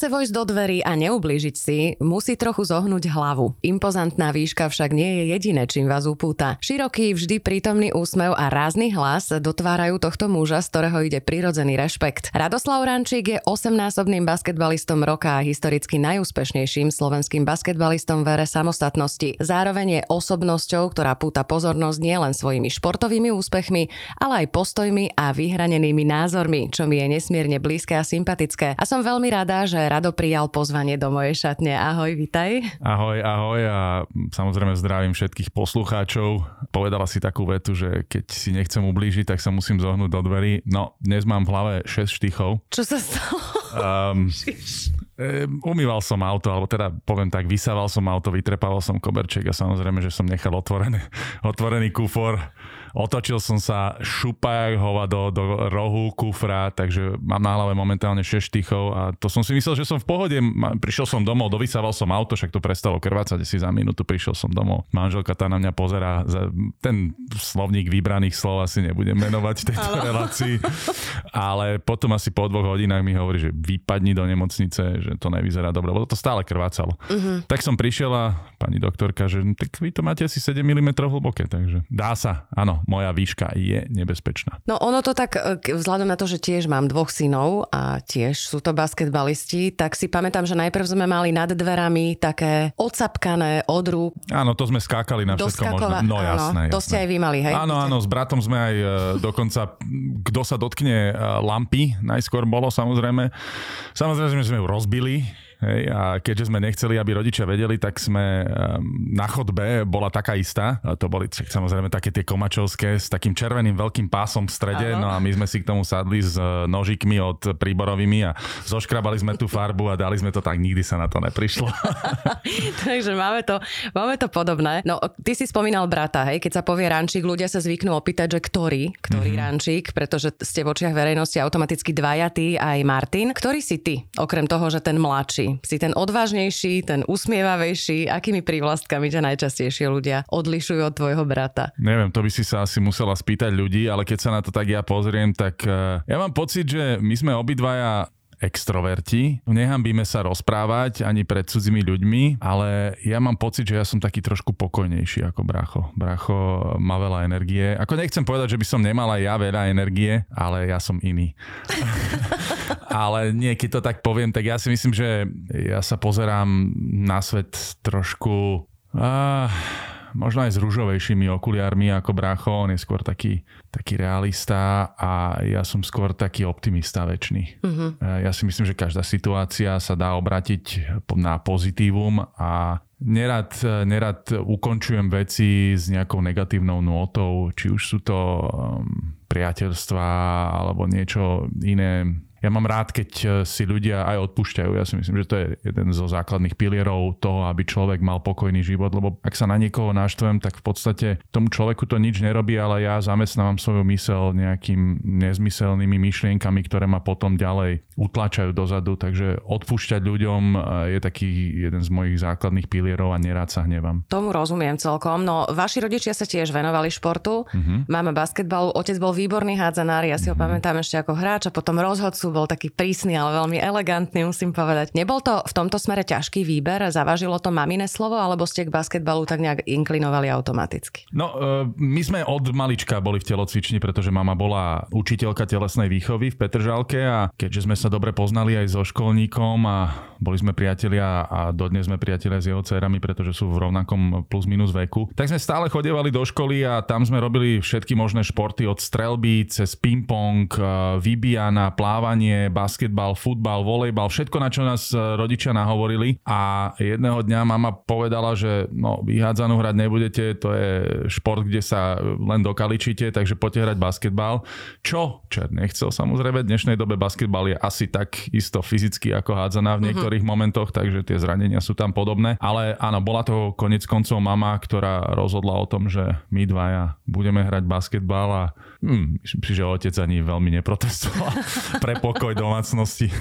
Chce vojsť do dverí a neublížiť si, musí trochu zohnúť hlavu. Impozantná výška však nie je jediné, čím vás upúta. Široký, vždy prítomný úsmev a rázny hlas dotvárajú tohto muža, z ktorého ide prirodzený rešpekt. Radoslav Rančík je 8-násobným basketbalistom roka a historicky najúspešnejším slovenským basketbalistom v ére samostatnosti. Zároveň je osobnosťou, ktorá púta pozornosť nielen svojimi športovými úspechmi, ale aj postojmi a vyhranenými názormi, čo mi je nesmierne blízke a sympatické. A som veľmi rada, že Rado prijal pozvanie do mojej šatne. Ahoj, vitaj. Ahoj, ahoj a samozrejme zdravím všetkých poslucháčov. Povedala si takú vetu, že keď si nechcem ublížiť, tak sa musím zohnúť do dverí. No, dnes mám v hlave 6 štychov. Čo sa stalo? Um, umýval som auto, alebo teda poviem tak, vysával som auto, vytrepával som koberček a samozrejme, že som nechal otvorený, otvorený kufor Otočil som sa šupajak hovado do rohu kufra, takže mám na hlave momentálne 6 štychov a to som si myslel, že som v pohode. Prišiel som domov, dovysával som auto, však to prestalo krvácať si za minútu, prišiel som domov. Manželka tá na mňa pozera, ten slovník vybraných slov asi nebudem menovať v tejto relácii, ale potom asi po dvoch hodinách mi hovorí, že vypadni do nemocnice, že to nevyzerá dobre, lebo to stále krvácalo. Uh-huh. Tak som prišiel a pani doktorka, že tak vy to máte asi 7 mm hlboké, takže dá sa, áno, moja výška je nebezpečná. No ono to tak, e, vzhľadom na to, že tiež mám dvoch synov a tiež sú to basketbalisti, tak si pamätám, že najprv sme mali nad dverami také odsapkané od rúk. Áno, to sme skákali na všetko možné. No jasné, jasné. To ste aj vy mali, hej? Áno, áno, s bratom sme aj e, dokonca, kto sa dotkne e, lampy, najskôr bolo samozrejme. Samozrejme sme ju rozbili, Hej, a keďže sme nechceli, aby rodičia vedeli, tak sme ehm, na chodbe bola taká istá. To boli samozrejme také tie komačovské s takým červeným veľkým pásom v strede. Ano. No a my sme si k tomu sadli s e, nožikmi od príborovými a zoškrabali sme tú farbu a dali sme to tak, nikdy sa na to neprišlo. Takže máme to, máme to podobné. No, ty si spomínal brata, hej, keď sa povie rančík, ľudia sa zvyknú opýtať, že ktorý, ktorý mm-hmm. rančík, pretože ste v očiach verejnosti automaticky dvaja, ty aj Martin. Ktorý si ty, okrem toho, že ten mladší? Si ten odvážnejší, ten usmievavejší? Akými prívlastkami ťa najčastejšie ľudia odlišujú od tvojho brata? Neviem, to by si sa asi musela spýtať ľudí, ale keď sa na to tak ja pozriem, tak eh, ja mám pocit, že my sme obidvaja extroverti. Nehambíme sa rozprávať ani pred cudzími ľuďmi, ale ja mám pocit, že ja som taký trošku pokojnejší ako Bracho. Bracho má veľa energie. Ako nechcem povedať, že by som nemal aj ja veľa energie, ale ja som iný. ale nie, keď to tak poviem, tak ja si myslím, že ja sa pozerám na svet trošku... Uh, možno aj s rúžovejšími okuliármi ako brácho, on je skôr taký, taký realista a ja som skôr taký optimista väčší. Uh-huh. Ja si myslím, že každá situácia sa dá obratiť na pozitívum a nerad, nerad ukončujem veci s nejakou negatívnou nôtou, či už sú to um, priateľstva alebo niečo iné ja mám rád, keď e, si ľudia aj odpúšťajú. Ja si myslím, že to je jeden zo základných pilierov toho, aby človek mal pokojný život, lebo ak sa na niekoho naštvem, tak v podstate tomu človeku to nič nerobí, ale ja zamestnávam svoju mysel nejakým nezmyselnými myšlienkami, ktoré ma potom ďalej utlačajú dozadu, takže odpúšťať ľuďom e, je taký jeden z mojich základných pilierov a nerád sa hnevam. Tomu rozumiem celkom. No, vaši rodičia sa tiež venovali športu. Uh-huh. Máme basketbal, otec bol výborný hádzanár, ja si uh-huh. ho mhm. pamätám ešte ako hráč a potom rozhodcu bol taký prísny, ale veľmi elegantný, musím povedať. Nebol to v tomto smere ťažký výber? Zavažilo to mamine slovo, alebo ste k basketbalu tak nejak inklinovali automaticky? No, e, my sme od malička boli v telocvični, pretože mama bola učiteľka telesnej výchovy v Petržalke a keďže sme sa dobre poznali aj so školníkom a boli sme priatelia a dodnes sme priatelia s jeho dcerami, pretože sú v rovnakom plus minus veku, tak sme stále chodevali do školy a tam sme robili všetky možné športy od strelby cez ping-pong, e, vybijana, plávanie plávanie, basketbal, futbal, volejbal, všetko, na čo nás rodičia nahovorili a jedného dňa mama povedala, že no, vyhádzanú hrať nebudete, to je šport, kde sa len dokaličíte, takže poďte hrať basketbal. Čo? Čer nechcel samozrejme, v dnešnej dobe basketbal je asi tak isto fyzicky ako hádzaná v mhm. niektorých uh-huh. momentoch, takže tie zranenia sú tam podobné. Ale áno, bola to konec koncov mama, ktorá rozhodla o tom, že my dvaja budeme hrať basketbal a hm, myslím si, že otec ani veľmi neprotestoval pre pokoj domácnosti.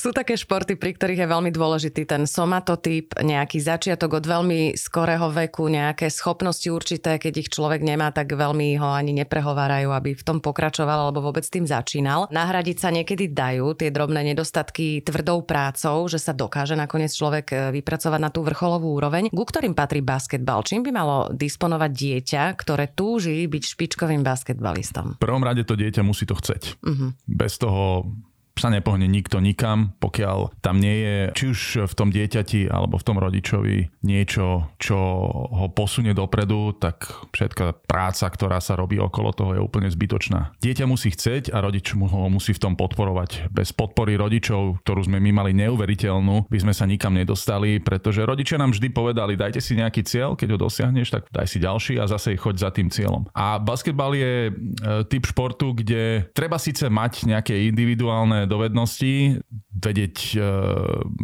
sú také športy, pri ktorých je veľmi dôležitý ten somatotyp, nejaký začiatok od veľmi skorého veku, nejaké schopnosti určité, keď ich človek nemá, tak veľmi ho ani neprehovárajú, aby v tom pokračoval alebo vôbec tým začínal. Nahradiť sa niekedy dajú tie drobné nedostatky tvrdou prácou, že sa dokáže nakoniec človek e, vypracovať na tú vrcholovú úroveň. Ku ktorým patrí basketbal? Čím by malo disponovať dieťa, ktoré túži byť špičkovým basketbalistom? V prvom rade to dieťa musí to chceť. Uh-huh. Bez toho sa nepohne nikto nikam, pokiaľ tam nie je či už v tom dieťati alebo v tom rodičovi niečo, čo ho posunie dopredu, tak všetká práca, ktorá sa robí okolo toho je úplne zbytočná. Dieťa musí chceť a rodič mu ho musí v tom podporovať. Bez podpory rodičov, ktorú sme my mali neuveriteľnú, by sme sa nikam nedostali, pretože rodičia nám vždy povedali, dajte si nejaký cieľ, keď ho dosiahneš, tak daj si ďalší a zase choď za tým cieľom. A basketbal je e, typ športu, kde treba síce mať nejaké individuálne dovednosti, vedieť, e,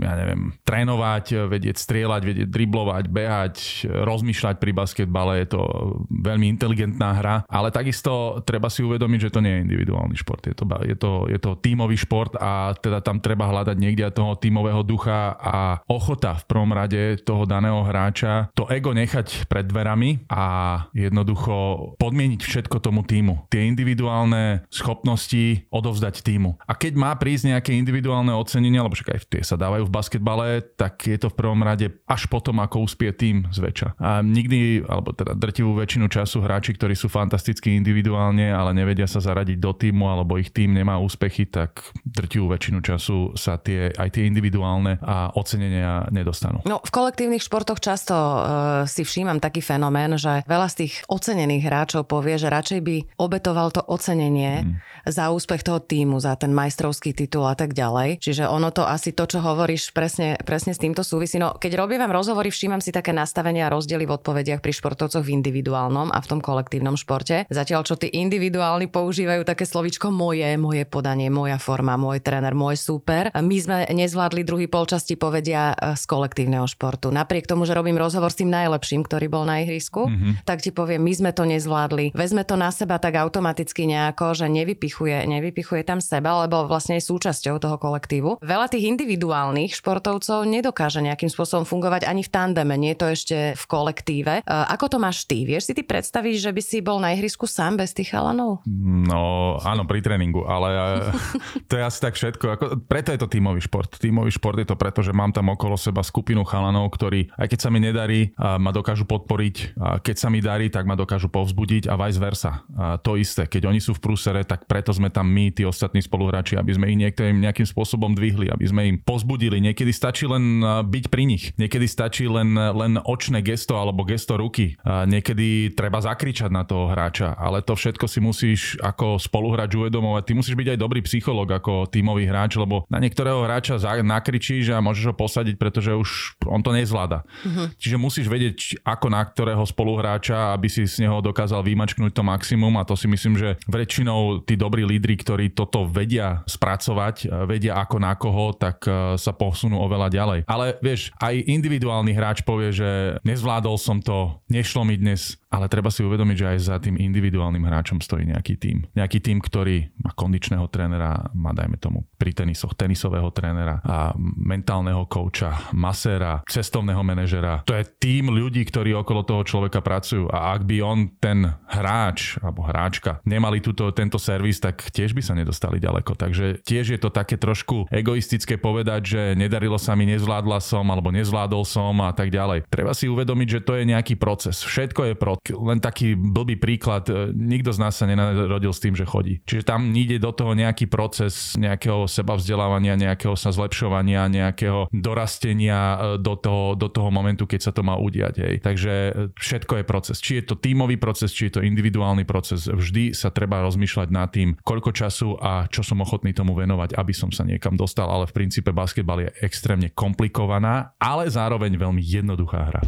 ja neviem, trénovať, vedieť strieľať, vedieť driblovať, behať, rozmýšľať pri basketbale, je to veľmi inteligentná hra, ale takisto treba si uvedomiť, že to nie je individuálny šport, je to, je to, je to tímový šport a teda tam treba hľadať niekde toho tímového ducha a ochota v prvom rade toho daného hráča, to ego nechať pred dverami a jednoducho podmieniť všetko tomu týmu. Tie individuálne schopnosti odovzdať týmu. A keď má prísť nejaké individuálne ocenenia, lebo však aj tie sa dávajú v basketbale, tak je to v prvom rade až potom, ako uspie tým zväčša. A nikdy, alebo teda drtivú väčšinu času hráči, ktorí sú fantasticky individuálne, ale nevedia sa zaradiť do týmu, alebo ich tým nemá úspechy, tak drtivú väčšinu času sa tie, aj tie individuálne a ocenenia nedostanú. No, v kolektívnych športoch často uh, si všímam taký fenomén, že veľa z tých ocenených hráčov povie, že radšej by obetoval to ocenenie mm. za úspech toho týmu, za ten majstrovský olympijský titul a tak ďalej. Čiže ono to asi to, čo hovoríš, presne, presne s týmto súvisí. No, keď robím vám rozhovory, všímam si také nastavenia a rozdiely v odpovediach pri športovcoch v individuálnom a v tom kolektívnom športe. Zatiaľ, čo tí individuálni používajú také slovičko moje, moje podanie, moja forma, môj tréner, môj super. My sme nezvládli druhý polčasti povedia e, z kolektívneho športu. Napriek tomu, že robím rozhovor s tým najlepším, ktorý bol na ihrisku, mm-hmm. tak ti poviem, my sme to nezvládli. Vezme to na seba tak automaticky nejako, že nevypichuje, nevypichuje tam seba, lebo vlastne je súčasťou toho kolektívu. Veľa tých individuálnych športovcov nedokáže nejakým spôsobom fungovať ani v tandeme, nie je to ešte v kolektíve. E, ako to máš ty? Vieš si ty predstaviť, že by si bol na ihrisku sám bez tých chalanov? No, áno, pri tréningu, ale e, to je asi tak všetko. Ako, preto je to tímový šport. Tímový šport je to preto, že mám tam okolo seba skupinu chalanov, ktorí, aj keď sa mi nedarí, ma dokážu podporiť. A keď sa mi darí, tak ma dokážu povzbudiť a vice versa. A to isté. Keď oni sú v prúsere, tak preto sme tam my, tí ostatní spoluhráči, aby sme ich niektorým nejakým spôsobom dvihli, aby sme im pozbudili. Niekedy stačí len byť pri nich. Niekedy stačí len, len očné gesto alebo gesto ruky. Niekedy treba zakričať na toho hráča, ale to všetko si musíš ako spoluhráč uvedomovať. Ty musíš byť aj dobrý psychológ ako tímový hráč, lebo na niektorého hráča nakričíš a môžeš ho posadiť, pretože už on to nezvláda. Uh-huh. Čiže musíš vedieť, ako na ktorého spoluhráča, aby si z neho dokázal vymačknúť to maximum a to si myslím, že väčšinou tí dobrí lídry, ktorí toto vedia spracovať, pracovať, e, vedia ako na koho, tak e, sa posunú oveľa ďalej. Ale vieš, aj individuálny hráč povie, že nezvládol som to, nešlo mi dnes, ale treba si uvedomiť, že aj za tým individuálnym hráčom stojí nejaký tým. Nejaký tým, ktorý má kondičného trénera, má dajme tomu pri tenisoch tenisového trénera a mentálneho kouča, maséra, cestovného manažera. To je tým ľudí, ktorí okolo toho človeka pracujú a ak by on ten hráč alebo hráčka nemali túto, tento servis, tak tiež by sa nedostali ďaleko. Takže že tiež je to také trošku egoistické povedať, že nedarilo sa mi, nezvládla som alebo nezvládol som a tak ďalej. Treba si uvedomiť, že to je nejaký proces. Všetko je proces. Len taký blbý príklad, e, nikto z nás sa nenarodil s tým, že chodí. Čiže tam ide do toho nejaký proces nejakého seba vzdelávania, nejakého sa zlepšovania, nejakého dorastenia e, do toho, do toho momentu, keď sa to má udiať. Hej. Takže e, všetko je proces. Či je to tímový proces, či je to individuálny proces. Vždy sa treba rozmýšľať nad tým, koľko času a čo som ochotný tomu venovať, aby som sa niekam dostal. Ale v princípe basketbal je extrémne komplikovaná, ale zároveň veľmi jednoduchá hra.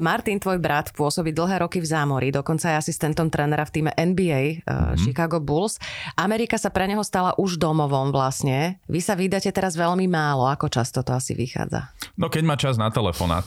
Martin, tvoj brat, pôsobí dlhé roky v zámori, dokonca je asistentom trénera v týme NBA uh, mm-hmm. Chicago Bulls. Amerika sa pre neho stala už domovom vlastne. Vy sa vydáte teraz veľmi málo. Ako často to asi vychádza? No keď má čas na telefonát.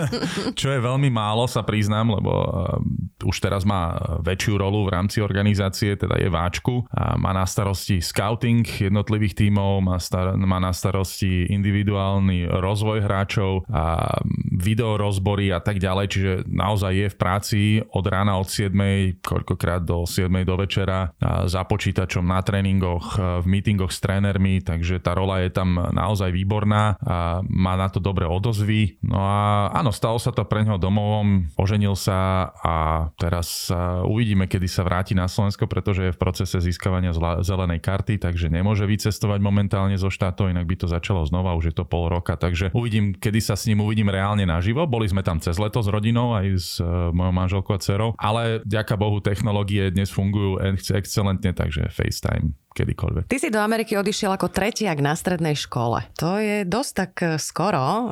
Čo je veľmi málo, sa priznám, lebo uh, už teraz má väčšiu rolu v rámci organizácie, teda je váčku. A má na starosti scouting jednotlivých tímov, má, star- má na starosti individuálny rozvoj hráčov a video rozbory a tak ďalej ďalej, čiže naozaj je v práci od rána od 7, koľkokrát do 7 do večera za počítačom na tréningoch, v meetingoch s trénermi, takže tá rola je tam naozaj výborná a má na to dobré odozvy. No a áno, stalo sa to pre neho domovom, oženil sa a teraz uvidíme, kedy sa vráti na Slovensko, pretože je v procese získavania zelenej karty, takže nemôže vycestovať momentálne zo štátov, inak by to začalo znova, už je to pol roka, takže uvidím, kedy sa s ním uvidím reálne naživo. Boli sme tam cez leto s rodinou, aj s uh, mojou manželkou a dcerou, ale ďaká Bohu technológie dnes fungujú excelentne, takže FaceTime kedykoľvek. Ty si do Ameriky odišiel ako tretiak na strednej škole. To je dosť tak e, skoro, e,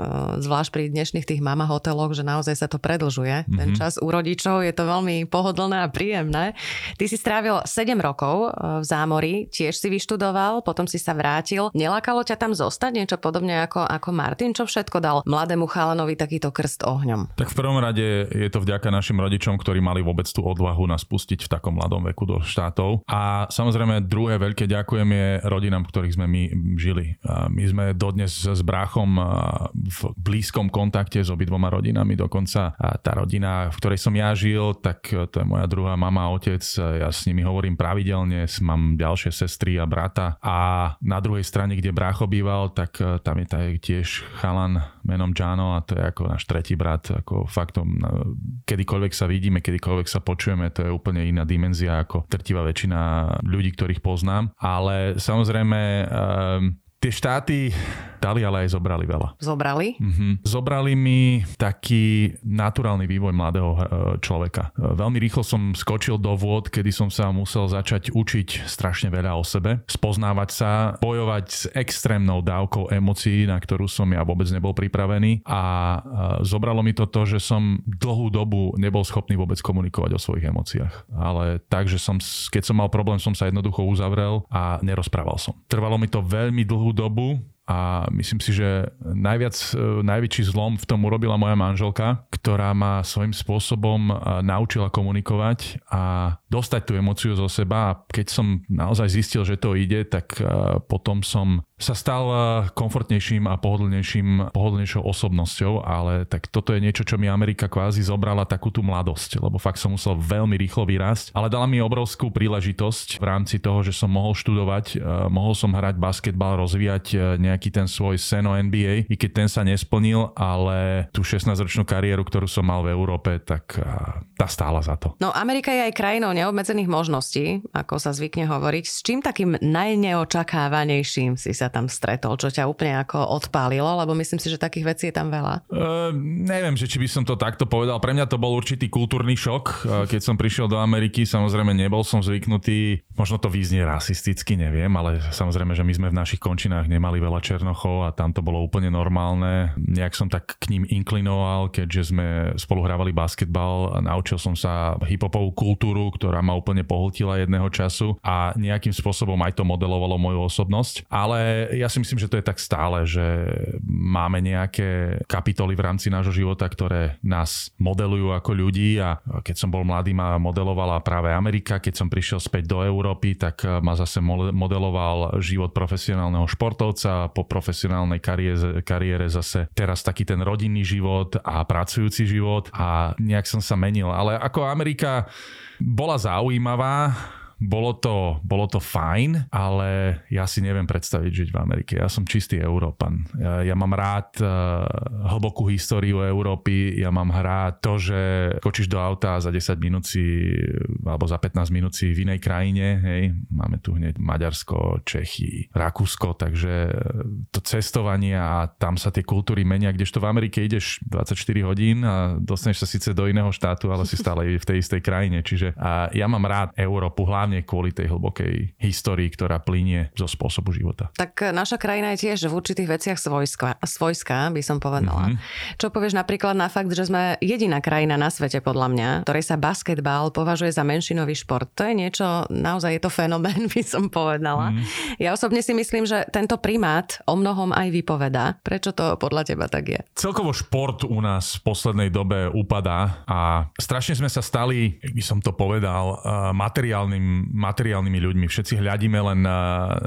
zvlášť pri dnešných tých mama hoteloch, že naozaj sa to predlžuje. Mm-hmm. Ten mhm. čas u rodičov je to veľmi pohodlné a príjemné. Ty si strávil 7 rokov e, v zámori, tiež si vyštudoval, potom si sa vrátil. Nelakalo ťa tam zostať niečo podobne ako, ako Martin? Čo všetko dal mladému chalanovi takýto krst ohňom? Tak v prvom rade je to vďaka našim rodičom, ktorí mali vôbec tú odvahu nás pustiť v takom mladom veku do štátov. A samozrejme druhé veľké ďakujem je rodinám, v ktorých sme my žili. My sme dodnes s bráchom v blízkom kontakte s obidvoma rodinami. Dokonca tá rodina, v ktorej som ja žil, tak to je moja druhá mama otec. Ja s nimi hovorím pravidelne, mám ďalšie sestry a brata. A na druhej strane, kde brácho býval, tak tam je tiež chalan menom Jano a to je ako náš tretí brat. Ako faktom, kedykoľvek sa vidíme, kedykoľvek sa počujeme, to je úplne iná dimenzia ako trtivá väčšina ľudí, ktorých poznám poznám, ale samozrejme um, tie štáty dali, ale aj zobrali veľa. Zobrali? Mm-hmm. Zobrali mi taký naturálny vývoj mladého e, človeka. E, veľmi rýchlo som skočil do vôd, kedy som sa musel začať učiť strašne veľa o sebe, spoznávať sa, bojovať s extrémnou dávkou emócií, na ktorú som ja vôbec nebol pripravený a e, zobralo mi to to, že som dlhú dobu nebol schopný vôbec komunikovať o svojich emóciách. Ale tak, že som, keď som mal problém, som sa jednoducho uzavrel a nerozprával som. Trvalo mi to veľmi dlhú dobu, a myslím si, že najviac, e, najväčší zlom v tom urobila moja manželka, ktorá ma svojím spôsobom e, naučila komunikovať a dostať tú emociu zo seba. A keď som naozaj zistil, že to ide, tak e, potom som sa stal komfortnejším a pohodlnejším, pohodlnejšou osobnosťou, ale tak toto je niečo, čo mi Amerika kvázi zobrala takú tú mladosť, lebo fakt som musel veľmi rýchlo vyrásť, ale dala mi obrovskú príležitosť v rámci toho, že som mohol študovať, mohol som hrať basketbal, rozvíjať nejaké nejaký ten svoj sen o NBA, i keď ten sa nesplnil, ale tú 16-ročnú kariéru, ktorú som mal v Európe, tak tá stála za to. No Amerika je aj krajinou neobmedzených možností, ako sa zvykne hovoriť. S čím takým najneočakávanejším si sa tam stretol, čo ťa úplne ako odpálilo, lebo myslím si, že takých vecí je tam veľa. Uh, neviem, že či by som to takto povedal. Pre mňa to bol určitý kultúrny šok. Keď som prišiel do Ameriky, samozrejme nebol som zvyknutý, možno to vyznie rasisticky, neviem, ale samozrejme, že my sme v našich končinách nemali veľa Černochov a tam to bolo úplne normálne. Nejak som tak k ním inklinoval, keďže sme spolu hrávali basketbal naučil som sa hiphopovú kultúru, ktorá ma úplne pohltila jedného času a nejakým spôsobom aj to modelovalo moju osobnosť. Ale ja si myslím, že to je tak stále, že máme nejaké kapitoly v rámci nášho života, ktoré nás modelujú ako ľudí a keď som bol mladý, ma modelovala práve Amerika. Keď som prišiel späť do Európy, tak ma zase modeloval život profesionálneho športovca, po profesionálnej kariére, kariére zase teraz taký ten rodinný život a pracujúci život a nejak som sa menil. Ale ako Amerika bola zaujímavá, bolo to, bolo to fajn, ale ja si neviem predstaviť žiť v Amerike. Ja som čistý Európan. Ja, ja mám rád uh, hlbokú históriu Európy, ja mám rád to, že kočíš do auta za 10 minút si, alebo za 15 minút si v inej krajine, hej, máme tu hneď Maďarsko, Čechy, Rakúsko, takže to cestovanie a tam sa tie kultúry menia, kdežto v Amerike ideš 24 hodín a dostaneš sa síce do iného štátu, ale si stále v tej istej krajine. Čiže a ja mám rád Európu, hlavne hlavne kvôli tej hlbokej histórii, ktorá plinie zo spôsobu života. Tak naša krajina je tiež v určitých veciach svojská, svojská by som povedala. Mm-hmm. Čo povieš napríklad na fakt, že sme jediná krajina na svete podľa mňa, ktorej sa basketbal považuje za menšinový šport. To je niečo, naozaj je to fenomén, by som povedala. Mm. Ja osobne si myslím, že tento primát o mnohom aj vypoveda. Prečo to podľa teba tak je? Celkovo šport u nás v poslednej dobe upadá a strašne sme sa stali, by som to povedal, materiálnym materiálnymi ľuďmi. Všetci hľadíme len na,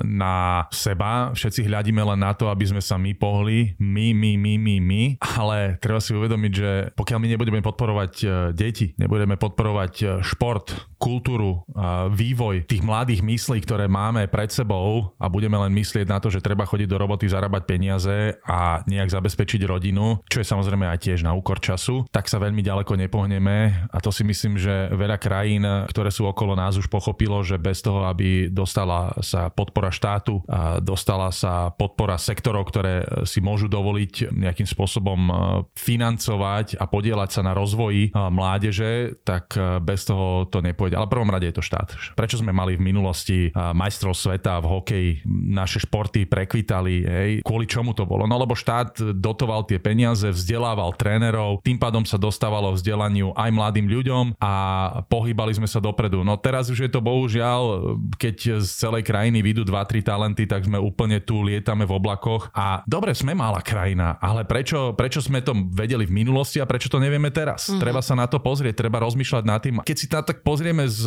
na seba, všetci hľadíme len na to, aby sme sa my pohli. My, my, my, my, my. Ale treba si uvedomiť, že pokiaľ my nebudeme podporovať e, deti, nebudeme podporovať e, šport, kultúru, vývoj tých mladých myslí, ktoré máme pred sebou a budeme len myslieť na to, že treba chodiť do roboty, zarábať peniaze a nejak zabezpečiť rodinu, čo je samozrejme aj tiež na úkor času, tak sa veľmi ďaleko nepohneme a to si myslím, že veľa krajín, ktoré sú okolo nás už pochopili pochopilo, že bez toho, aby dostala sa podpora štátu, dostala sa podpora sektorov, ktoré si môžu dovoliť nejakým spôsobom e, financovať a podielať sa na rozvoji e, mládeže, tak e, bez toho to nepôjde. Ale v prvom rade je to štát. Prečo sme mali v minulosti majstrov sveta v hokeji, naše športy prekvitali, hej? kvôli čomu to bolo? No lebo štát dotoval tie peniaze, vzdelával trénerov, tým pádom sa dostávalo vzdelaniu aj mladým ľuďom a pohybali sme sa dopredu. No teraz už je to bohužiaľ, keď z celej krajiny vidú 2-3 talenty, tak sme úplne tu lietame v oblakoch. A dobre, sme malá krajina, ale prečo, prečo sme to vedeli v minulosti a prečo to nevieme teraz? Mm-hmm. Treba sa na to pozrieť, treba rozmýšľať nad tým. Keď si to tak pozrieme z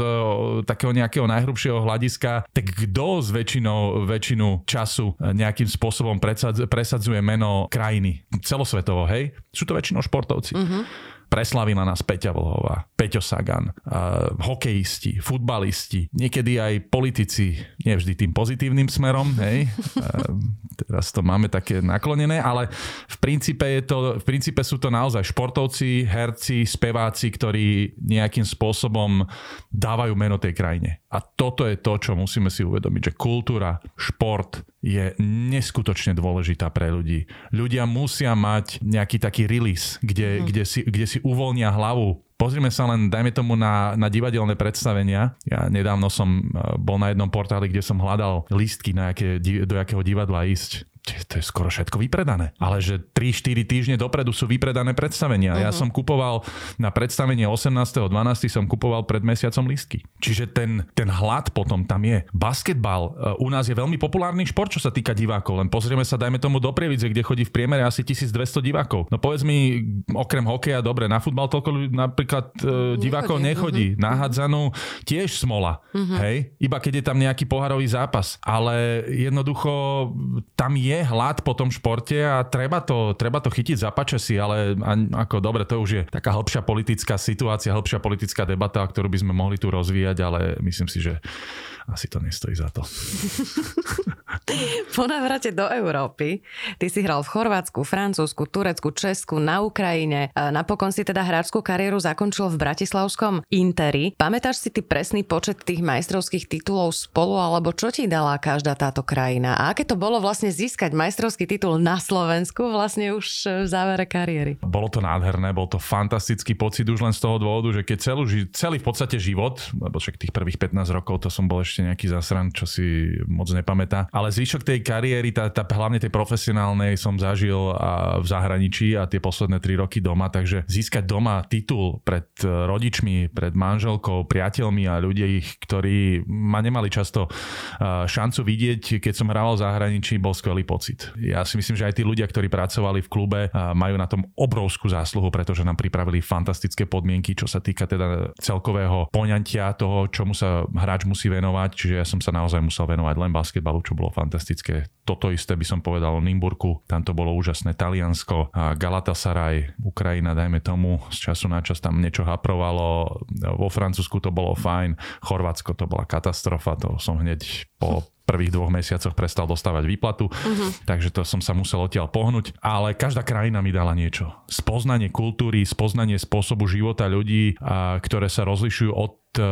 takého nejakého najhrubšieho hľadiska, tak kto z väčšinou, väčšinu času nejakým spôsobom presadzuje meno krajiny celosvetovo, hej? Sú to väčšinou športovci. Mm-hmm Preslavila nás Peťa Vlhová, Peťo Sagan, uh, hokejisti, futbalisti, niekedy aj politici, nevždy tým pozitívnym smerom, hej. Uh, teraz to máme také naklonené, ale v princípe, je to, v princípe sú to naozaj športovci, herci, speváci, ktorí nejakým spôsobom dávajú meno tej krajine. A toto je to, čo musíme si uvedomiť, že kultúra, šport, je neskutočne dôležitá pre ľudí. Ľudia musia mať nejaký taký release, kde, mm. kde, si, kde si uvoľnia hlavu. Pozrime sa len, dajme tomu, na, na divadelné predstavenia. Ja nedávno som eh, bol na jednom portáli, kde som hľadal lístky, na aké, do jakého divadla ísť to je skoro všetko vypredané. Ale že 3-4 týždne dopredu sú vypredané predstavenia. Uh-huh. Ja mhm. som kupoval na predstavenie 18.12. som kupoval pred mesiacom listky. Čiže ten, ten hlad potom tam je. Basketbal e, u nás je veľmi populárny šport, čo sa týka divákov. Len pozrieme sa, dajme tomu do Prievidze, kde chodí v priemere asi 1200 divákov. No povedz mi, okrem hokeja, dobre, na futbal toľko napríklad uh, divákov nechodí. Uh-huh. Na hádzanú tiež smola. Uh-huh. Hej? Iba keď je tam nejaký poharový zápas. Ale jednoducho tam je je hlad po tom športe a treba to, treba to chytiť za si, ale ako dobre, to už je taká hĺbšia politická situácia, hĺbšia politická debata, ktorú by sme mohli tu rozvíjať, ale myslím si, že asi to nestojí za to. po návrate do Európy, ty si hral v Chorvátsku, Francúzsku, Turecku, Česku, na Ukrajine. Napokon si teda hráčskú kariéru zakončil v Bratislavskom Interi. Pamätáš si ty presný počet tých majstrovských titulov spolu, alebo čo ti dala každá táto krajina? A aké to bolo vlastne získať majstrovský titul na Slovensku vlastne už v závere kariéry? Bolo to nádherné, bol to fantastický pocit už len z toho dôvodu, že keď celú, celý v podstate život, lebo však tých prvých 15 rokov to som bol ešte nejaký zasran, čo si moc nepamätá. Ale zvyšok tej kariéry, tá, tá, hlavne tej profesionálnej som zažil a v zahraničí a tie posledné tri roky doma, takže získať doma titul pred e, rodičmi, pred manželkou, priateľmi a ľudí, ktorí ma nemali často e, šancu vidieť, keď som hrával v zahraničí, bol skvelý pocit. Ja si myslím, že aj tí ľudia, ktorí pracovali v klube, e, majú na tom obrovskú zásluhu, pretože nám pripravili fantastické podmienky, čo sa týka teda celkového poňatia toho, čomu sa hráč musí venovať čiže ja som sa naozaj musel venovať len basketbalu, čo bolo fantastické. Toto isté by som povedal o Nimburku, tam to bolo úžasné. Taliansko, Galatasaray, Ukrajina, dajme tomu, z času na čas tam niečo haprovalo, vo Francúzsku to bolo fajn, Chorvátsko to bola katastrofa, to som hneď po prvých dvoch mesiacoch prestal dostávať výplatu, uh-huh. takže to som sa musel odtiaľ pohnúť. Ale každá krajina mi dala niečo. Spoznanie kultúry, spoznanie spôsobu života ľudí, a, ktoré sa rozlišujú od E,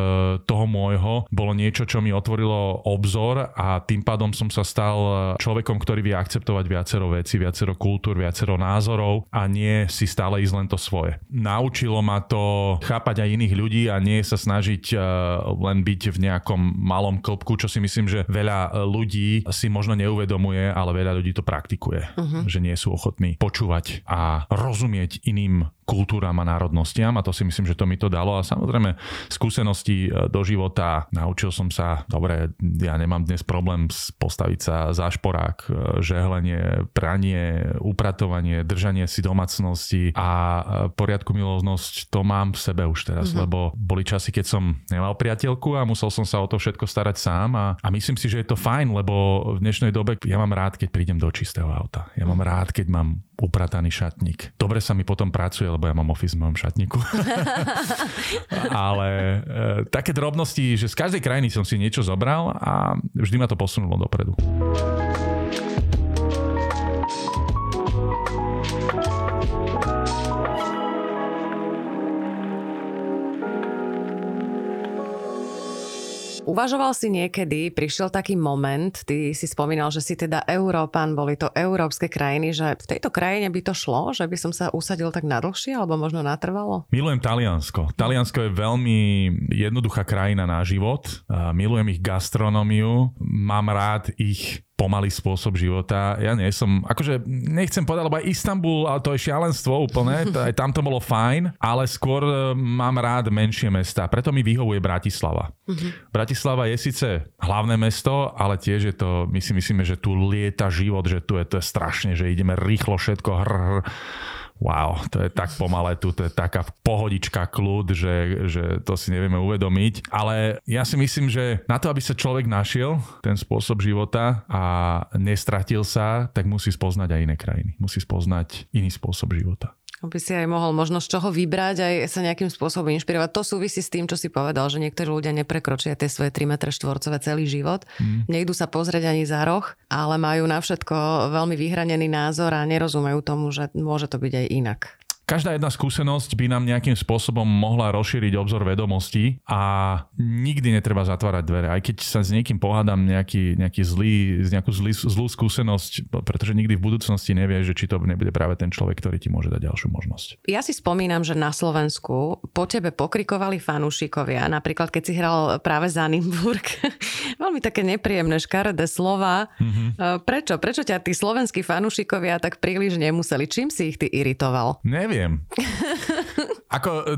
toho môjho bolo niečo, čo mi otvorilo obzor a tým pádom som sa stal človekom, ktorý vie akceptovať viacero veci, viacero kultúr, viacero názorov a nie si stále ísť len to svoje. Naučilo ma to chápať aj iných ľudí a nie sa snažiť e, len byť v nejakom malom klopku, čo si myslím, že veľa ľudí si možno neuvedomuje, ale veľa ľudí to praktikuje. Uh-huh. Že nie sú ochotní počúvať a rozumieť iným kultúram a národnostiam a to si myslím, že to mi to dalo a samozrejme skúsenosti e, do života. Naučil som sa, dobre, ja nemám dnes problém postaviť sa za šporák, e, žehlenie, pranie, upratovanie, držanie si domácnosti a e, poriadku milovnosť, to mám v sebe už teraz, mm-hmm. lebo boli časy, keď som nemal priateľku a musel som sa o to všetko starať sám a, a myslím si, že je to fajn, lebo v dnešnej dobe ja mám rád, keď prídem do čistého auta. Ja mám rád, keď mám uprataný šatník. Dobre sa mi potom pracuje, lebo ja mám office v mojom šatníku. Ale e, také drobnosti, že z každej krajiny som si niečo zobral a vždy ma to posunulo dopredu. Uvažoval si niekedy, prišiel taký moment, ty si spomínal, že si teda Európan, boli to európske krajiny, že v tejto krajine by to šlo, že by som sa usadil tak na dlhšie alebo možno natrvalo? Milujem Taliansko. Taliansko je veľmi jednoduchá krajina na život. Milujem ich gastronómiu, mám rád ich pomalý spôsob života. Ja nie som, akože nechcem povedať, lebo aj Istanbul, ale to je šialenstvo úplne, aj tam to bolo fajn, ale skôr e, mám rád menšie mesta, preto mi vyhovuje Bratislava. Uh-huh. Bratislava je síce hlavné mesto, ale tiež je to, my si myslíme, že tu lieta život, že tu je to je strašne, že ideme rýchlo všetko hr, hr wow, to je tak pomalé tu, to je taká pohodička kľud, že, že to si nevieme uvedomiť. Ale ja si myslím, že na to, aby sa človek našiel ten spôsob života a nestratil sa, tak musí spoznať aj iné krajiny. Musí spoznať iný spôsob života by si aj mohol možno z čoho vybrať, aj sa nejakým spôsobom inšpirovať. To súvisí s tým, čo si povedal, že niektorí ľudia neprekročia tie svoje 3 m štvorcové celý život. Mm. Nejdu sa pozrieť ani za roh, ale majú na všetko veľmi vyhranený názor a nerozumejú tomu, že môže to byť aj inak. Každá jedna skúsenosť by nám nejakým spôsobom mohla rozšíriť obzor vedomostí a nikdy netreba zatvárať dvere. Aj keď sa s niekým pohádam nejaký, nejaký zlý, nejakú zlý, zlú skúsenosť, pretože nikdy v budúcnosti nevie, že či to nebude práve ten človek, ktorý ti môže dať ďalšiu možnosť. Ja si spomínam, že na Slovensku po tebe pokrikovali fanúšikovia, napríklad keď si hral práve za Nimburg. Veľmi také nepríjemné, škaredé slova. Mm-hmm. Prečo? Prečo ťa tí slovenskí fanúšikovia tak príliš nemuseli? Čím si ich ty iritoval? Neviem neviem. Ako, e,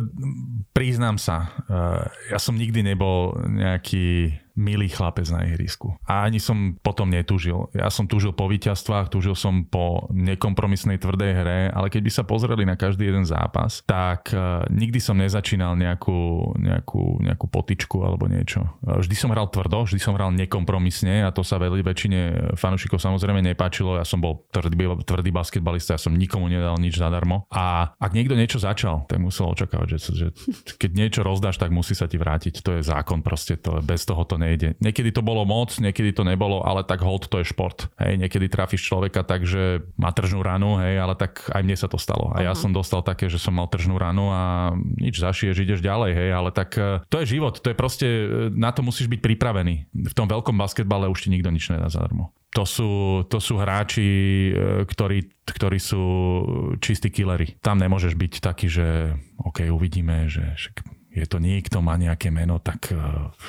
priznám sa, e, ja som nikdy nebol nejaký milý chlapec na ihrisku. A ani som potom netúžil. Ja som túžil po víťazstvách, túžil som po nekompromisnej tvrdej hre, ale keď by sa pozreli na každý jeden zápas, tak uh, nikdy som nezačínal nejakú, nejakú, nejakú potičku alebo niečo. Uh, vždy som hral tvrdo, vždy som hral nekompromisne a to sa veľmi väčšine fanúšikov samozrejme nepáčilo. Ja som bol tvrdý, tvrdý basketbalista, ja som nikomu nedal nič zadarmo. A ak niekto niečo začal, tak musel očakávať, že, že keď niečo rozdáš, tak musí sa ti vrátiť. To je zákon proste, to, bez toho to nejde. Niekedy to bolo moc, niekedy to nebolo, ale tak hold to je šport. Hej, niekedy trafíš človeka tak, že má tržnú ranu, hej, ale tak aj mne sa to stalo. A ja uh-huh. som dostal také, že som mal tržnú ranu a nič zašiješ, ideš ďalej, hej, ale tak e, to je život, to je proste, e, na to musíš byť pripravený. V tom veľkom basketbale už ti nikto nič nedá zadarmo. To sú, to sú hráči, e, ktorí, ktorí sú čistí killery. Tam nemôžeš byť taký, že OK, uvidíme, že je to niekto, má nejaké meno, tak, eh,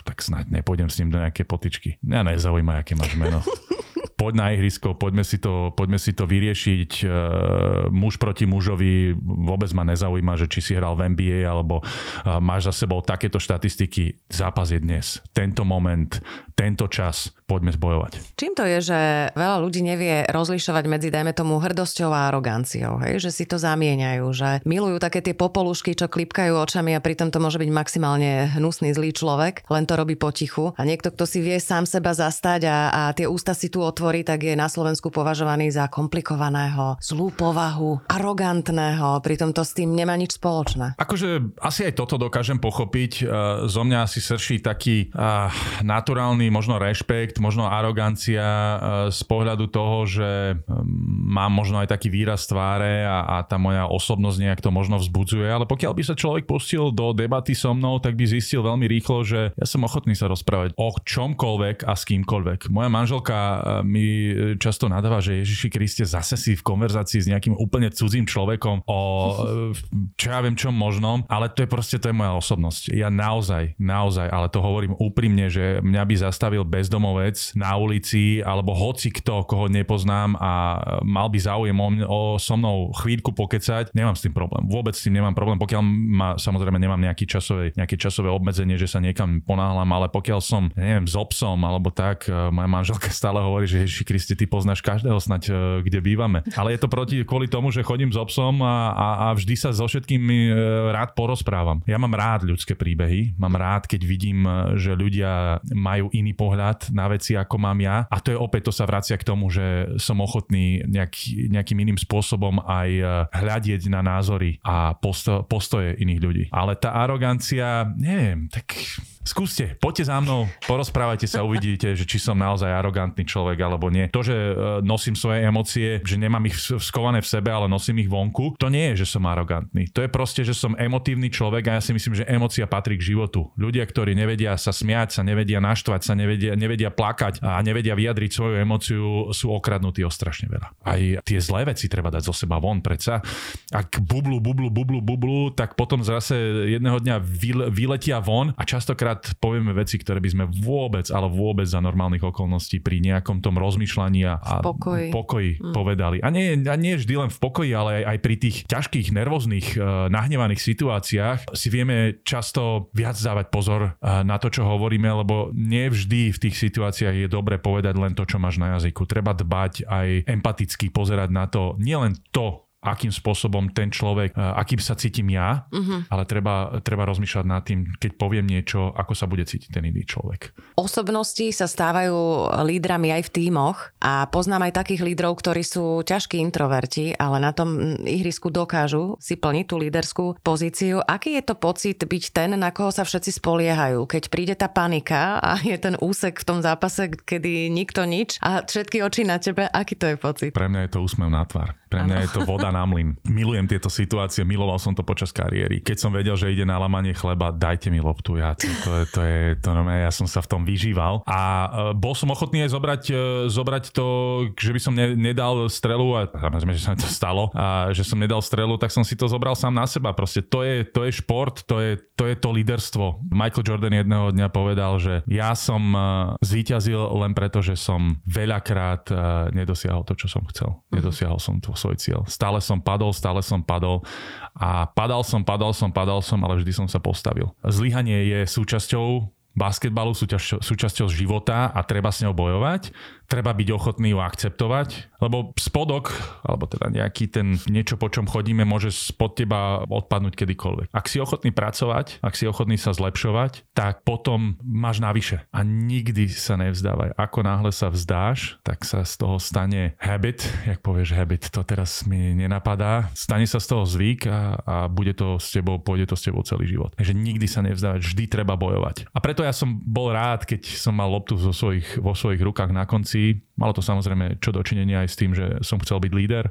tak snáď nepôjdem s ním do nejaké potičky. Mňa nezaujíma, aké máš meno. poď na ihrisko, poďme si to, poďme si to vyriešiť. Uh, muž proti mužovi vôbec ma nezaujíma, že či si hral v NBA alebo uh, máš za sebou takéto štatistiky. Zápas je dnes. Tento moment, tento čas, poďme zbojovať. Čím to je, že veľa ľudí nevie rozlišovať medzi, dajme tomu, hrdosťou a aroganciou, hej? že si to zamieňajú, že milujú také tie popolušky, čo klipkajú očami a pritom to môže byť maximálne hnusný, zlý človek, len to robí potichu. A niekto, kto si vie sám seba zastať a, a tie ústa si tu otvorí, tak je na Slovensku považovaný za komplikovaného, zlú povahu, arogantného, pritom to s tým nemá nič spoločné. Akože asi aj toto dokážem pochopiť. E, zo mňa asi srší taký uh, naturálny možno rešpekt, možno arogancia uh, z pohľadu toho, že mám možno aj taký výraz tváre a, a tá moja osobnosť nejak to možno vzbudzuje, ale pokiaľ by sa človek pustil do debaty so mnou, tak by zistil veľmi rýchlo, že ja som ochotný sa rozprávať o čomkoľvek a s kýmkoľvek. Moja manželka e, mi často nadáva, že Ježiši Kriste zase si v konverzácii s nejakým úplne cudzím človekom o e, čo ja viem čom možnom, ale to je proste to je moja osobnosť. Ja naozaj, naozaj, ale to hovorím úprimne, že mňa by zastavil bezdomovec na ulici alebo hoci kto, koho nepoznám a mal by záujem o, o so mnou chvíľku pokecať, nemám s tým problém. Vôbec s tým nemám problém, pokiaľ ma, samozrejme nemám nejaký časové, nejaké časové obmedzenie, že sa niekam ponáhľam, ale pokiaľ som, neviem, s obsom alebo tak, e, moja manželka stále hovorí, že Ježiši Kristi, ty poznáš každého snať, e, kde bývame. Ale je to proti, kvôli tomu, že chodím s obsom a, a, a vždy sa so všetkými e, rád porozprávam. Ja mám rád ľudské príbehy, mám rád, keď vidím, že ľudia majú iný pohľad na veci, ako mám ja. A to je opäť, to sa vracia k tomu, že som ochotný nejak, nejakým iným spôsobom aj hľadieť na názory a posto, postoje iných ľudí. Ale tá arogancia, neviem, tak Skúste, poďte za mnou, porozprávajte sa, uvidíte, že či som naozaj arogantný človek alebo nie. To, že e, nosím svoje emócie, že nemám ich skované v sebe, ale nosím ich vonku, to nie je, že som arogantný. To je proste, že som emotívny človek a ja si myslím, že emócia patrí k životu. Ľudia, ktorí nevedia sa smiať, sa nevedia naštvať, sa nevedia, nevedia plakať a nevedia vyjadriť svoju emóciu, sú okradnutí o strašne veľa. Aj tie zlé veci treba dať zo seba von, predsa. Ak bublu, bublu, bublu, bublu, tak potom zase jedného dňa vyletia von a častokrát častokrát povieme veci, ktoré by sme vôbec, ale vôbec za normálnych okolností pri nejakom tom rozmýšľaní a, pokoji, pokoji mm. povedali. A nie, a nie vždy len v pokoji, ale aj, aj pri tých ťažkých, nervóznych, uh, nahnevaných situáciách si vieme často viac dávať pozor uh, na to, čo hovoríme, lebo nie vždy v tých situáciách je dobre povedať len to, čo máš na jazyku. Treba dbať aj empaticky pozerať na to, nielen to, akým spôsobom ten človek, e, akým sa cítim ja, uh-huh. ale treba, treba rozmýšľať nad tým, keď poviem niečo, ako sa bude cítiť ten iný človek. Osobnosti sa stávajú lídrami aj v tímoch a poznám aj takých lídrov, ktorí sú ťažkí introverti, ale na tom ihrisku dokážu si plniť tú líderskú pozíciu. Aký je to pocit byť ten, na koho sa všetci spoliehajú? Keď príde tá panika a je ten úsek v tom zápase, kedy nikto nič a všetky oči na tebe, aký to je pocit? Pre mňa je to úsmev na tvár. Pre mňa ano. je to voda na mlyn. Milujem tieto situácie, miloval som to počas kariéry. Keď som vedel, že ide na lamanie chleba, dajte mi loptu. Ja, to, to, je, to je, to normálne, ja som sa v tom vyžíval. A uh, bol som ochotný aj zobrať, uh, zobrať to, že by som ne, nedal strelu a samozrejme, že sa mi to stalo a že som nedal strelu, tak som si to zobral sám na seba. Proste to je, to je šport, to je, to je to líderstvo. Michael Jordan jedného dňa povedal, že ja som uh, zvíťazil len preto, že som veľakrát nedosiahol to, čo som chcel. Mhm. Nedosiahol som to svoj cieľ. Stále som padol, stále som padol a padal som, padal som, padal som, ale vždy som sa postavil. Zlyhanie je súčasťou basketbalu, súčasťou, súčasťou života a treba s ňou bojovať treba byť ochotný ju akceptovať, lebo spodok, alebo teda nejaký ten niečo, po čom chodíme, môže spod teba odpadnúť kedykoľvek. Ak si ochotný pracovať, ak si ochotný sa zlepšovať, tak potom máš navyše. A nikdy sa nevzdávaj. Ako náhle sa vzdáš, tak sa z toho stane habit, jak povieš habit, to teraz mi nenapadá. Stane sa z toho zvyk a, a bude to s tebou, pôjde to s tebou celý život. Takže nikdy sa nevzdávať, vždy treba bojovať. A preto ja som bol rád, keď som mal loptu vo svojich, vo svojich rukách na konci pozícií. Malo to samozrejme čo dočinenia aj s tým, že som chcel byť líder.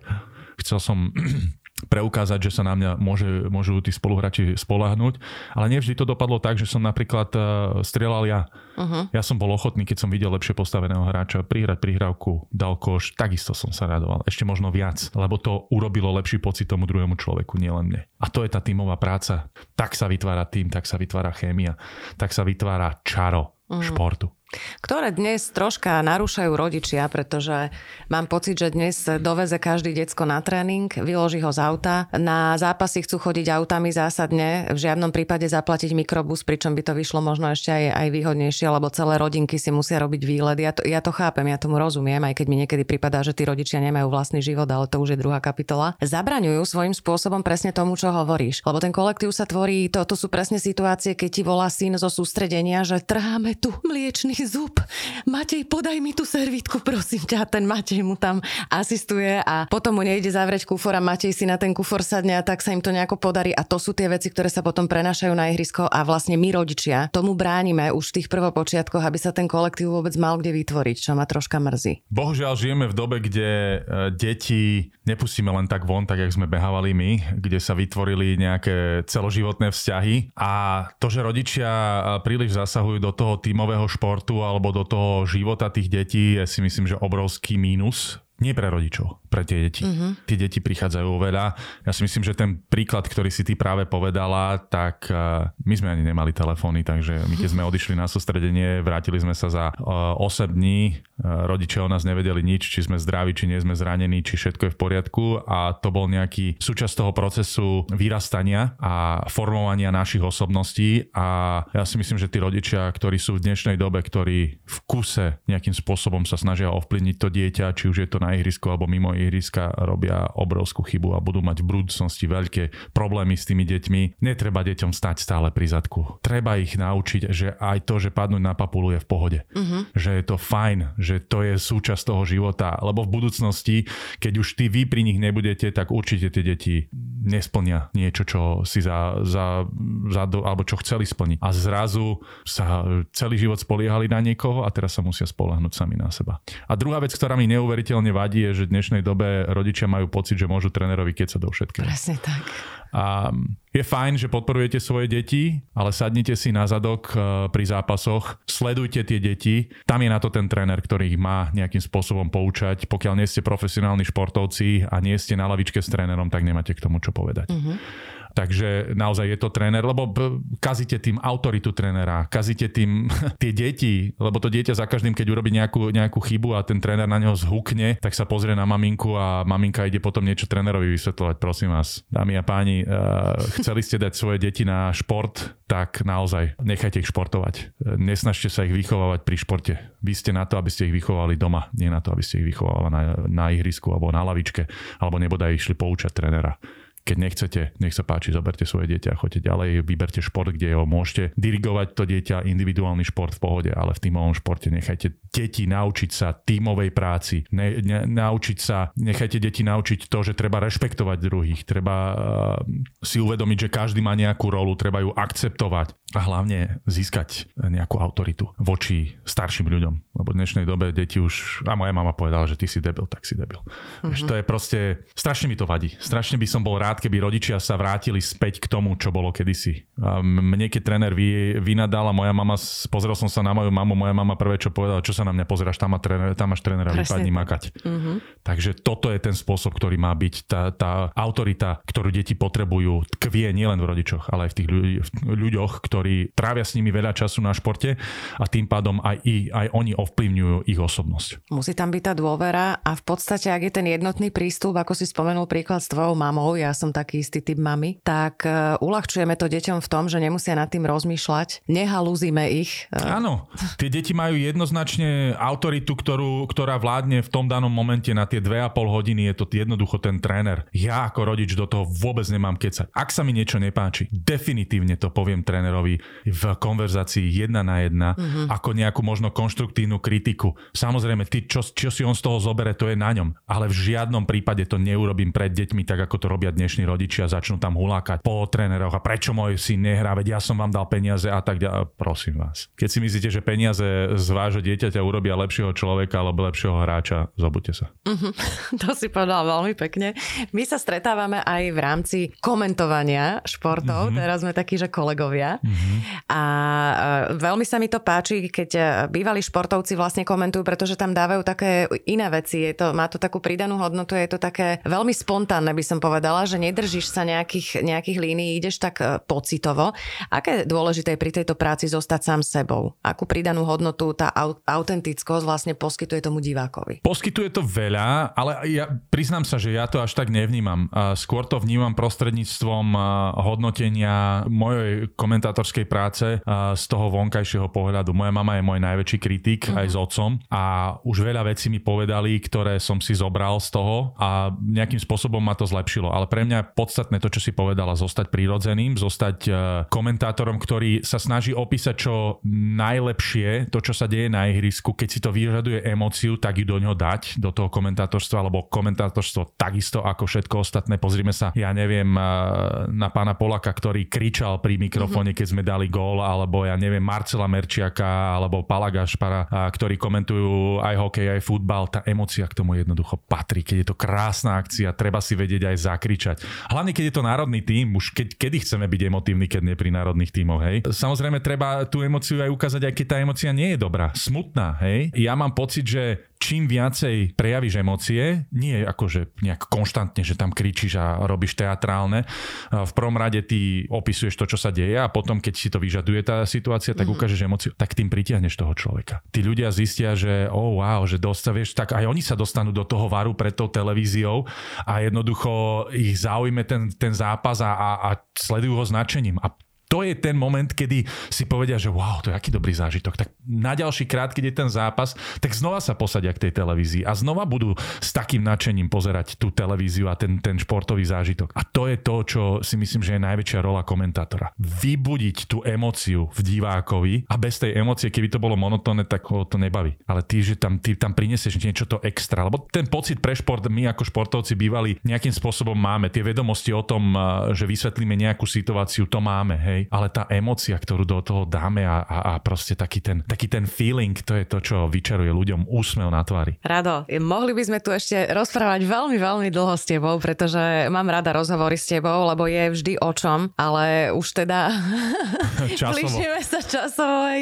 Chcel som preukázať, že sa na mňa môže, môžu tí spoluhráči spolahnúť. Ale nevždy to dopadlo tak, že som napríklad uh, strieľal ja. Uh-huh. Ja som bol ochotný, keď som videl lepšie postaveného hráča, prihrať prihrávku, dal koš, takisto som sa radoval. Ešte možno viac, lebo to urobilo lepší pocit tomu druhému človeku, nielen mne. A to je tá tímová práca. Tak sa vytvára tým, tak sa vytvára chémia, tak sa vytvára čaro uh-huh. športu. Ktoré dnes troška narúšajú rodičia, pretože mám pocit, že dnes doveze každý decko na tréning, vyloží ho z auta, na zápasy chcú chodiť autami zásadne, v žiadnom prípade zaplatiť mikrobus, pričom by to vyšlo možno ešte aj, aj výhodnejšie, lebo celé rodinky si musia robiť výlet. Ja to, ja to chápem, ja tomu rozumiem, aj keď mi niekedy prípada, že tí rodičia nemajú vlastný život, ale to už je druhá kapitola. Zabraňujú svojím spôsobom presne tomu, čo hovoríš. Lebo ten kolektív sa tvorí, to, to sú presne situácie, keď ti volá syn zo sústredenia, že trháme tu mliečný zub. Matej, podaj mi tú servítku, prosím ťa. Ten Matej mu tam asistuje a potom mu nejde zavrieť kufor a Matej si na ten kufor sadne a tak sa im to nejako podarí. A to sú tie veci, ktoré sa potom prenašajú na ihrisko a vlastne my rodičia tomu bránime už v tých prvopočiatkoch, aby sa ten kolektív vôbec mal kde vytvoriť, čo ma troška mrzí. Bohužiaľ žijeme v dobe, kde e, deti nepustíme len tak von, tak jak sme behávali my, kde sa vytvorili nejaké celoživotné vzťahy a to, že rodičia e, príliš zasahujú do toho tímového športu alebo do toho života tých detí je si myslím, že obrovský mínus nie pre rodičov, pre tie deti. Uh-huh. Tie deti prichádzajú veľa. Ja si myslím, že ten príklad, ktorý si ty práve povedala, tak uh, my sme ani nemali telefóny, takže my keď sme odišli na sústredenie, vrátili sme sa za uh, 8 dní, uh, rodičia o nás nevedeli nič, či sme zdraví, či nie sme zranení, či všetko je v poriadku a to bol nejaký súčasť toho procesu vyrastania a formovania našich osobností a ja si myslím, že tí rodičia, ktorí sú v dnešnej dobe, ktorí v kuse nejakým spôsobom sa snažia ovplyvniť to dieťa, či už je to na ihrisku alebo mimo ihriska robia obrovskú chybu a budú mať v budúcnosti veľké problémy s tými deťmi. Netreba deťom stať stále pri zadku. Treba ich naučiť, že aj to, že padnúť na papulu je v pohode. Uh-huh. Že je to fajn, že to je súčasť toho života. Lebo v budúcnosti, keď už ty vy pri nich nebudete, tak určite tie deti nesplnia niečo, čo si za, za, za alebo čo chceli splniť. A zrazu sa celý život spoliehali na niekoho a teraz sa musia spolahnúť sami na seba. A druhá vec, ktorá mi neuveriteľne vadí, je, že v dnešnej dobe rodičia majú pocit, že môžu trénerovi keď sa do všetkého. Presne tak. A je fajn, že podporujete svoje deti, ale sadnite si na zadok e, pri zápasoch, sledujte tie deti. Tam je na to ten tréner, ktorý ich má nejakým spôsobom poučať. Pokiaľ nie ste profesionálni športovci a nie ste na lavičke s trénerom, tak nemáte k tomu čo povedať. Mm-hmm. Takže naozaj je to tréner, lebo kazíte tým autoritu trénera, kazíte tým tie deti, lebo to dieťa za každým, keď urobí nejakú, nejakú chybu a ten tréner na neho zhukne, tak sa pozrie na maminku a maminka ide potom niečo trénerovi vysvetľovať. Prosím vás, dámy a páni, uh, chceli ste dať svoje deti na šport, tak naozaj nechajte ich športovať. Nesnažte sa ich vychovávať pri športe. Vy ste na to, aby ste ich vychovali doma, nie na to, aby ste ich vychovávali na, na ihrisku alebo na lavičke, alebo nebodaj išli poučať trénera. Keď nechcete, nech sa páči, zoberte svoje dieťa a choďte ďalej, vyberte šport, kde ho môžete dirigovať to dieťa, individuálny šport v pohode, ale v tímovom športe nechajte deti naučiť sa tímovej práci, ne, ne, naučiť sa, nechajte deti naučiť to, že treba rešpektovať druhých, treba uh, si uvedomiť, že každý má nejakú rolu, treba ju akceptovať a hlavne získať nejakú autoritu voči starším ľuďom. Lebo v dnešnej dobe deti už, a moja mama povedala, že ty si debil, tak si debil. Mm-hmm. to je proste, strašne mi to vadí. Strašne by som bol rád, keby rodičia sa vrátili späť k tomu, čo bolo kedysi. A mne, keď tréner vy, vynadal a moja mama, pozrel som sa na moju mamu, moja mama prvé, čo povedala, čo sa na mňa pozeráš, tam, má tréner, tam máš trénera, vypadni makať. Mm-hmm. Takže toto je ten spôsob, ktorý má byť tá, tá autorita, ktorú deti potrebujú, tkvie nielen v rodičoch, ale aj v tých ľudí, v ľuďoch, ktorí trávia s nimi veľa času na športe a tým pádom aj, i, aj oni ovplyvňujú ich osobnosť. Musí tam byť tá dôvera a v podstate, ak je ten jednotný prístup, ako si spomenul príklad s tvojou mamou, ja som taký istý typ mami, tak uh, uľahčujeme to deťom v tom, že nemusia nad tým rozmýšľať, nehalúzime ich. Uh. Áno, tie deti majú jednoznačne autoritu, ktorú, ktorá vládne v tom danom momente na tie 2,5 hodiny, je to jednoducho ten tréner. Ja ako rodič do toho vôbec nemám kecať. Ak sa mi niečo nepáči, definitívne to poviem trénerovi v konverzácii jedna na jedna, uh-huh. ako nejakú možno konštruktívnu kritiku. Samozrejme, ty, čo, čo si on z toho zobere, to je na ňom. Ale v žiadnom prípade to neurobím pred deťmi, tak ako to robia dnešní rodičia začnú tam hulákať po tréneroch a prečo môj syn nehrá, veď ja som vám dal peniaze a tak ďalej. Prosím vás. Keď si myslíte, že peniaze z vášho dieťaťa urobia lepšieho človeka alebo lepšieho hráča, zobudte sa. Uh-huh. to si povedal veľmi pekne. My sa stretávame aj v rámci komentovania športov, mm-hmm. teraz sme takí, že kolegovia. Mm-hmm. A veľmi sa mi to páči, keď e, bývalí športovci vlastne komentujú, pretože tam dávajú také iné veci. Je to, má to takú pridanú hodnotu, je to také veľmi spontánne, by som povedala, že nedržíš sa nejakých, nejakých línií, ideš tak e, pocitovo. Aké dôležité je pri tejto práci zostať sám sebou? Akú pridanú hodnotu tá autentickosť vlastne poskytuje tomu divákovi? Poskytuje to veľa, ale ja priznám sa, že ja to až tak nevnímam. Skôr to vnímam prostredníctvom hodnotenia mojej komentátorskej práce z toho vonkajšieho pohľadu. Moja mama je môj najväčší kritik uh-huh. aj s otcom a už veľa vecí mi povedali, ktoré som si zobral z toho a nejakým spôsobom ma to zlepšilo. Ale pre mňa je podstatné to, čo si povedala, zostať prírodzeným, zostať komentátorom, ktorý sa snaží opísať čo najlepšie to, čo sa deje na ihrisku. Keď si to vyžaduje emóciu, tak ju do ňoho dať, do toho komentátorstva, alebo komentátorstvo takisto ako všetko ostatné. Pozrime sa, ja neviem, na pána Polaka, ktorý kričal pri mikrofóne, keď sme dali gól, alebo ja neviem, Marcela Merčiaka, alebo Pala Gašpara, ktorí komentujú aj hokej, aj futbal. Tá emocia k tomu jednoducho patrí. Keď je to krásna akcia, treba si vedieť aj zakričať. Hlavne, keď je to národný tým, už keď, kedy chceme byť emotívni, keď nie pri národných tímoch, hej. Samozrejme, treba tú emociu aj ukázať, aj keď tá emocia nie je dobrá, smutná, hej. Ja mám pocit, že čím viacej prejavíš emócie, nie akože nejak konštantne, že tam kričíš a robíš teatrálne. V prvom rade ty opisuješ to, čo sa deje a potom, keď si to vyžaduje tá situácia, tak mm-hmm. ukážeš emóciu, tak tým pritiahneš toho človeka. Tí ľudia zistia, že oh wow, že dostavieš, tak aj oni sa dostanú do toho varu pred tou televíziou a jednoducho ich zaujme ten, ten zápas a, a, a sledujú ho značením. A to je ten moment, kedy si povedia, že wow, to je aký dobrý zážitok. Tak na ďalší krát, keď je ten zápas, tak znova sa posadia k tej televízii a znova budú s takým nadšením pozerať tú televíziu a ten, ten športový zážitok. A to je to, čo si myslím, že je najväčšia rola komentátora. Vybudiť tú emóciu v divákovi a bez tej emócie, keby to bolo monotónne, tak ho to nebaví. Ale ty, že tam, ty tam prinesieš niečo to extra, lebo ten pocit pre šport my ako športovci bývali nejakým spôsobom máme. Tie vedomosti o tom, že vysvetlíme nejakú situáciu, to máme. Hej hej, ale tá emocia, ktorú do toho dáme a, a, a proste taký ten, taký ten feeling, to je to, čo vyčaruje ľuďom úsmev na tvári. Rado, mohli by sme tu ešte rozprávať veľmi, veľmi dlho s tebou, pretože mám rada rozhovory s tebou, lebo je vždy o čom, ale už teda blížime sa časovo aj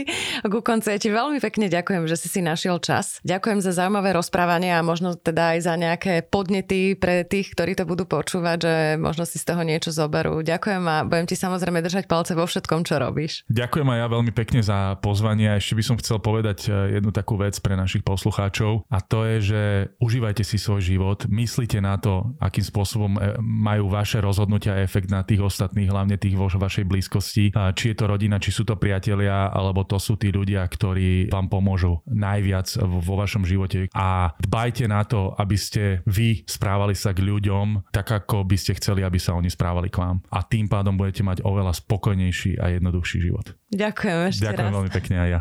ku koncu. Ja ti veľmi pekne ďakujem, že si si našiel čas. Ďakujem za zaujímavé rozprávanie a možno teda aj za nejaké podnety pre tých, ktorí to budú počúvať, že možno si z toho niečo zoberú. Ďakujem a budem ti samozrejme držať palce palce vo všetkom, čo robíš. Ďakujem aj ja veľmi pekne za pozvanie a ešte by som chcel povedať e, jednu takú vec pre našich poslucháčov a to je, že užívajte si svoj život, myslíte na to, akým spôsobom e, majú vaše rozhodnutia efekt na tých ostatných, hlavne tých vo vašej blízkosti, či je to rodina, či sú to priatelia, alebo to sú tí ľudia, ktorí vám pomôžu najviac vo vašom živote a dbajte na to, aby ste vy správali sa k ľuďom tak, ako by ste chceli, aby sa oni správali k vám. A tým pádom budete mať oveľa spokojnejší spokojnejší a jednoduchší život. Ďakujem ešte Ďakujem raz. veľmi pekne aj ja.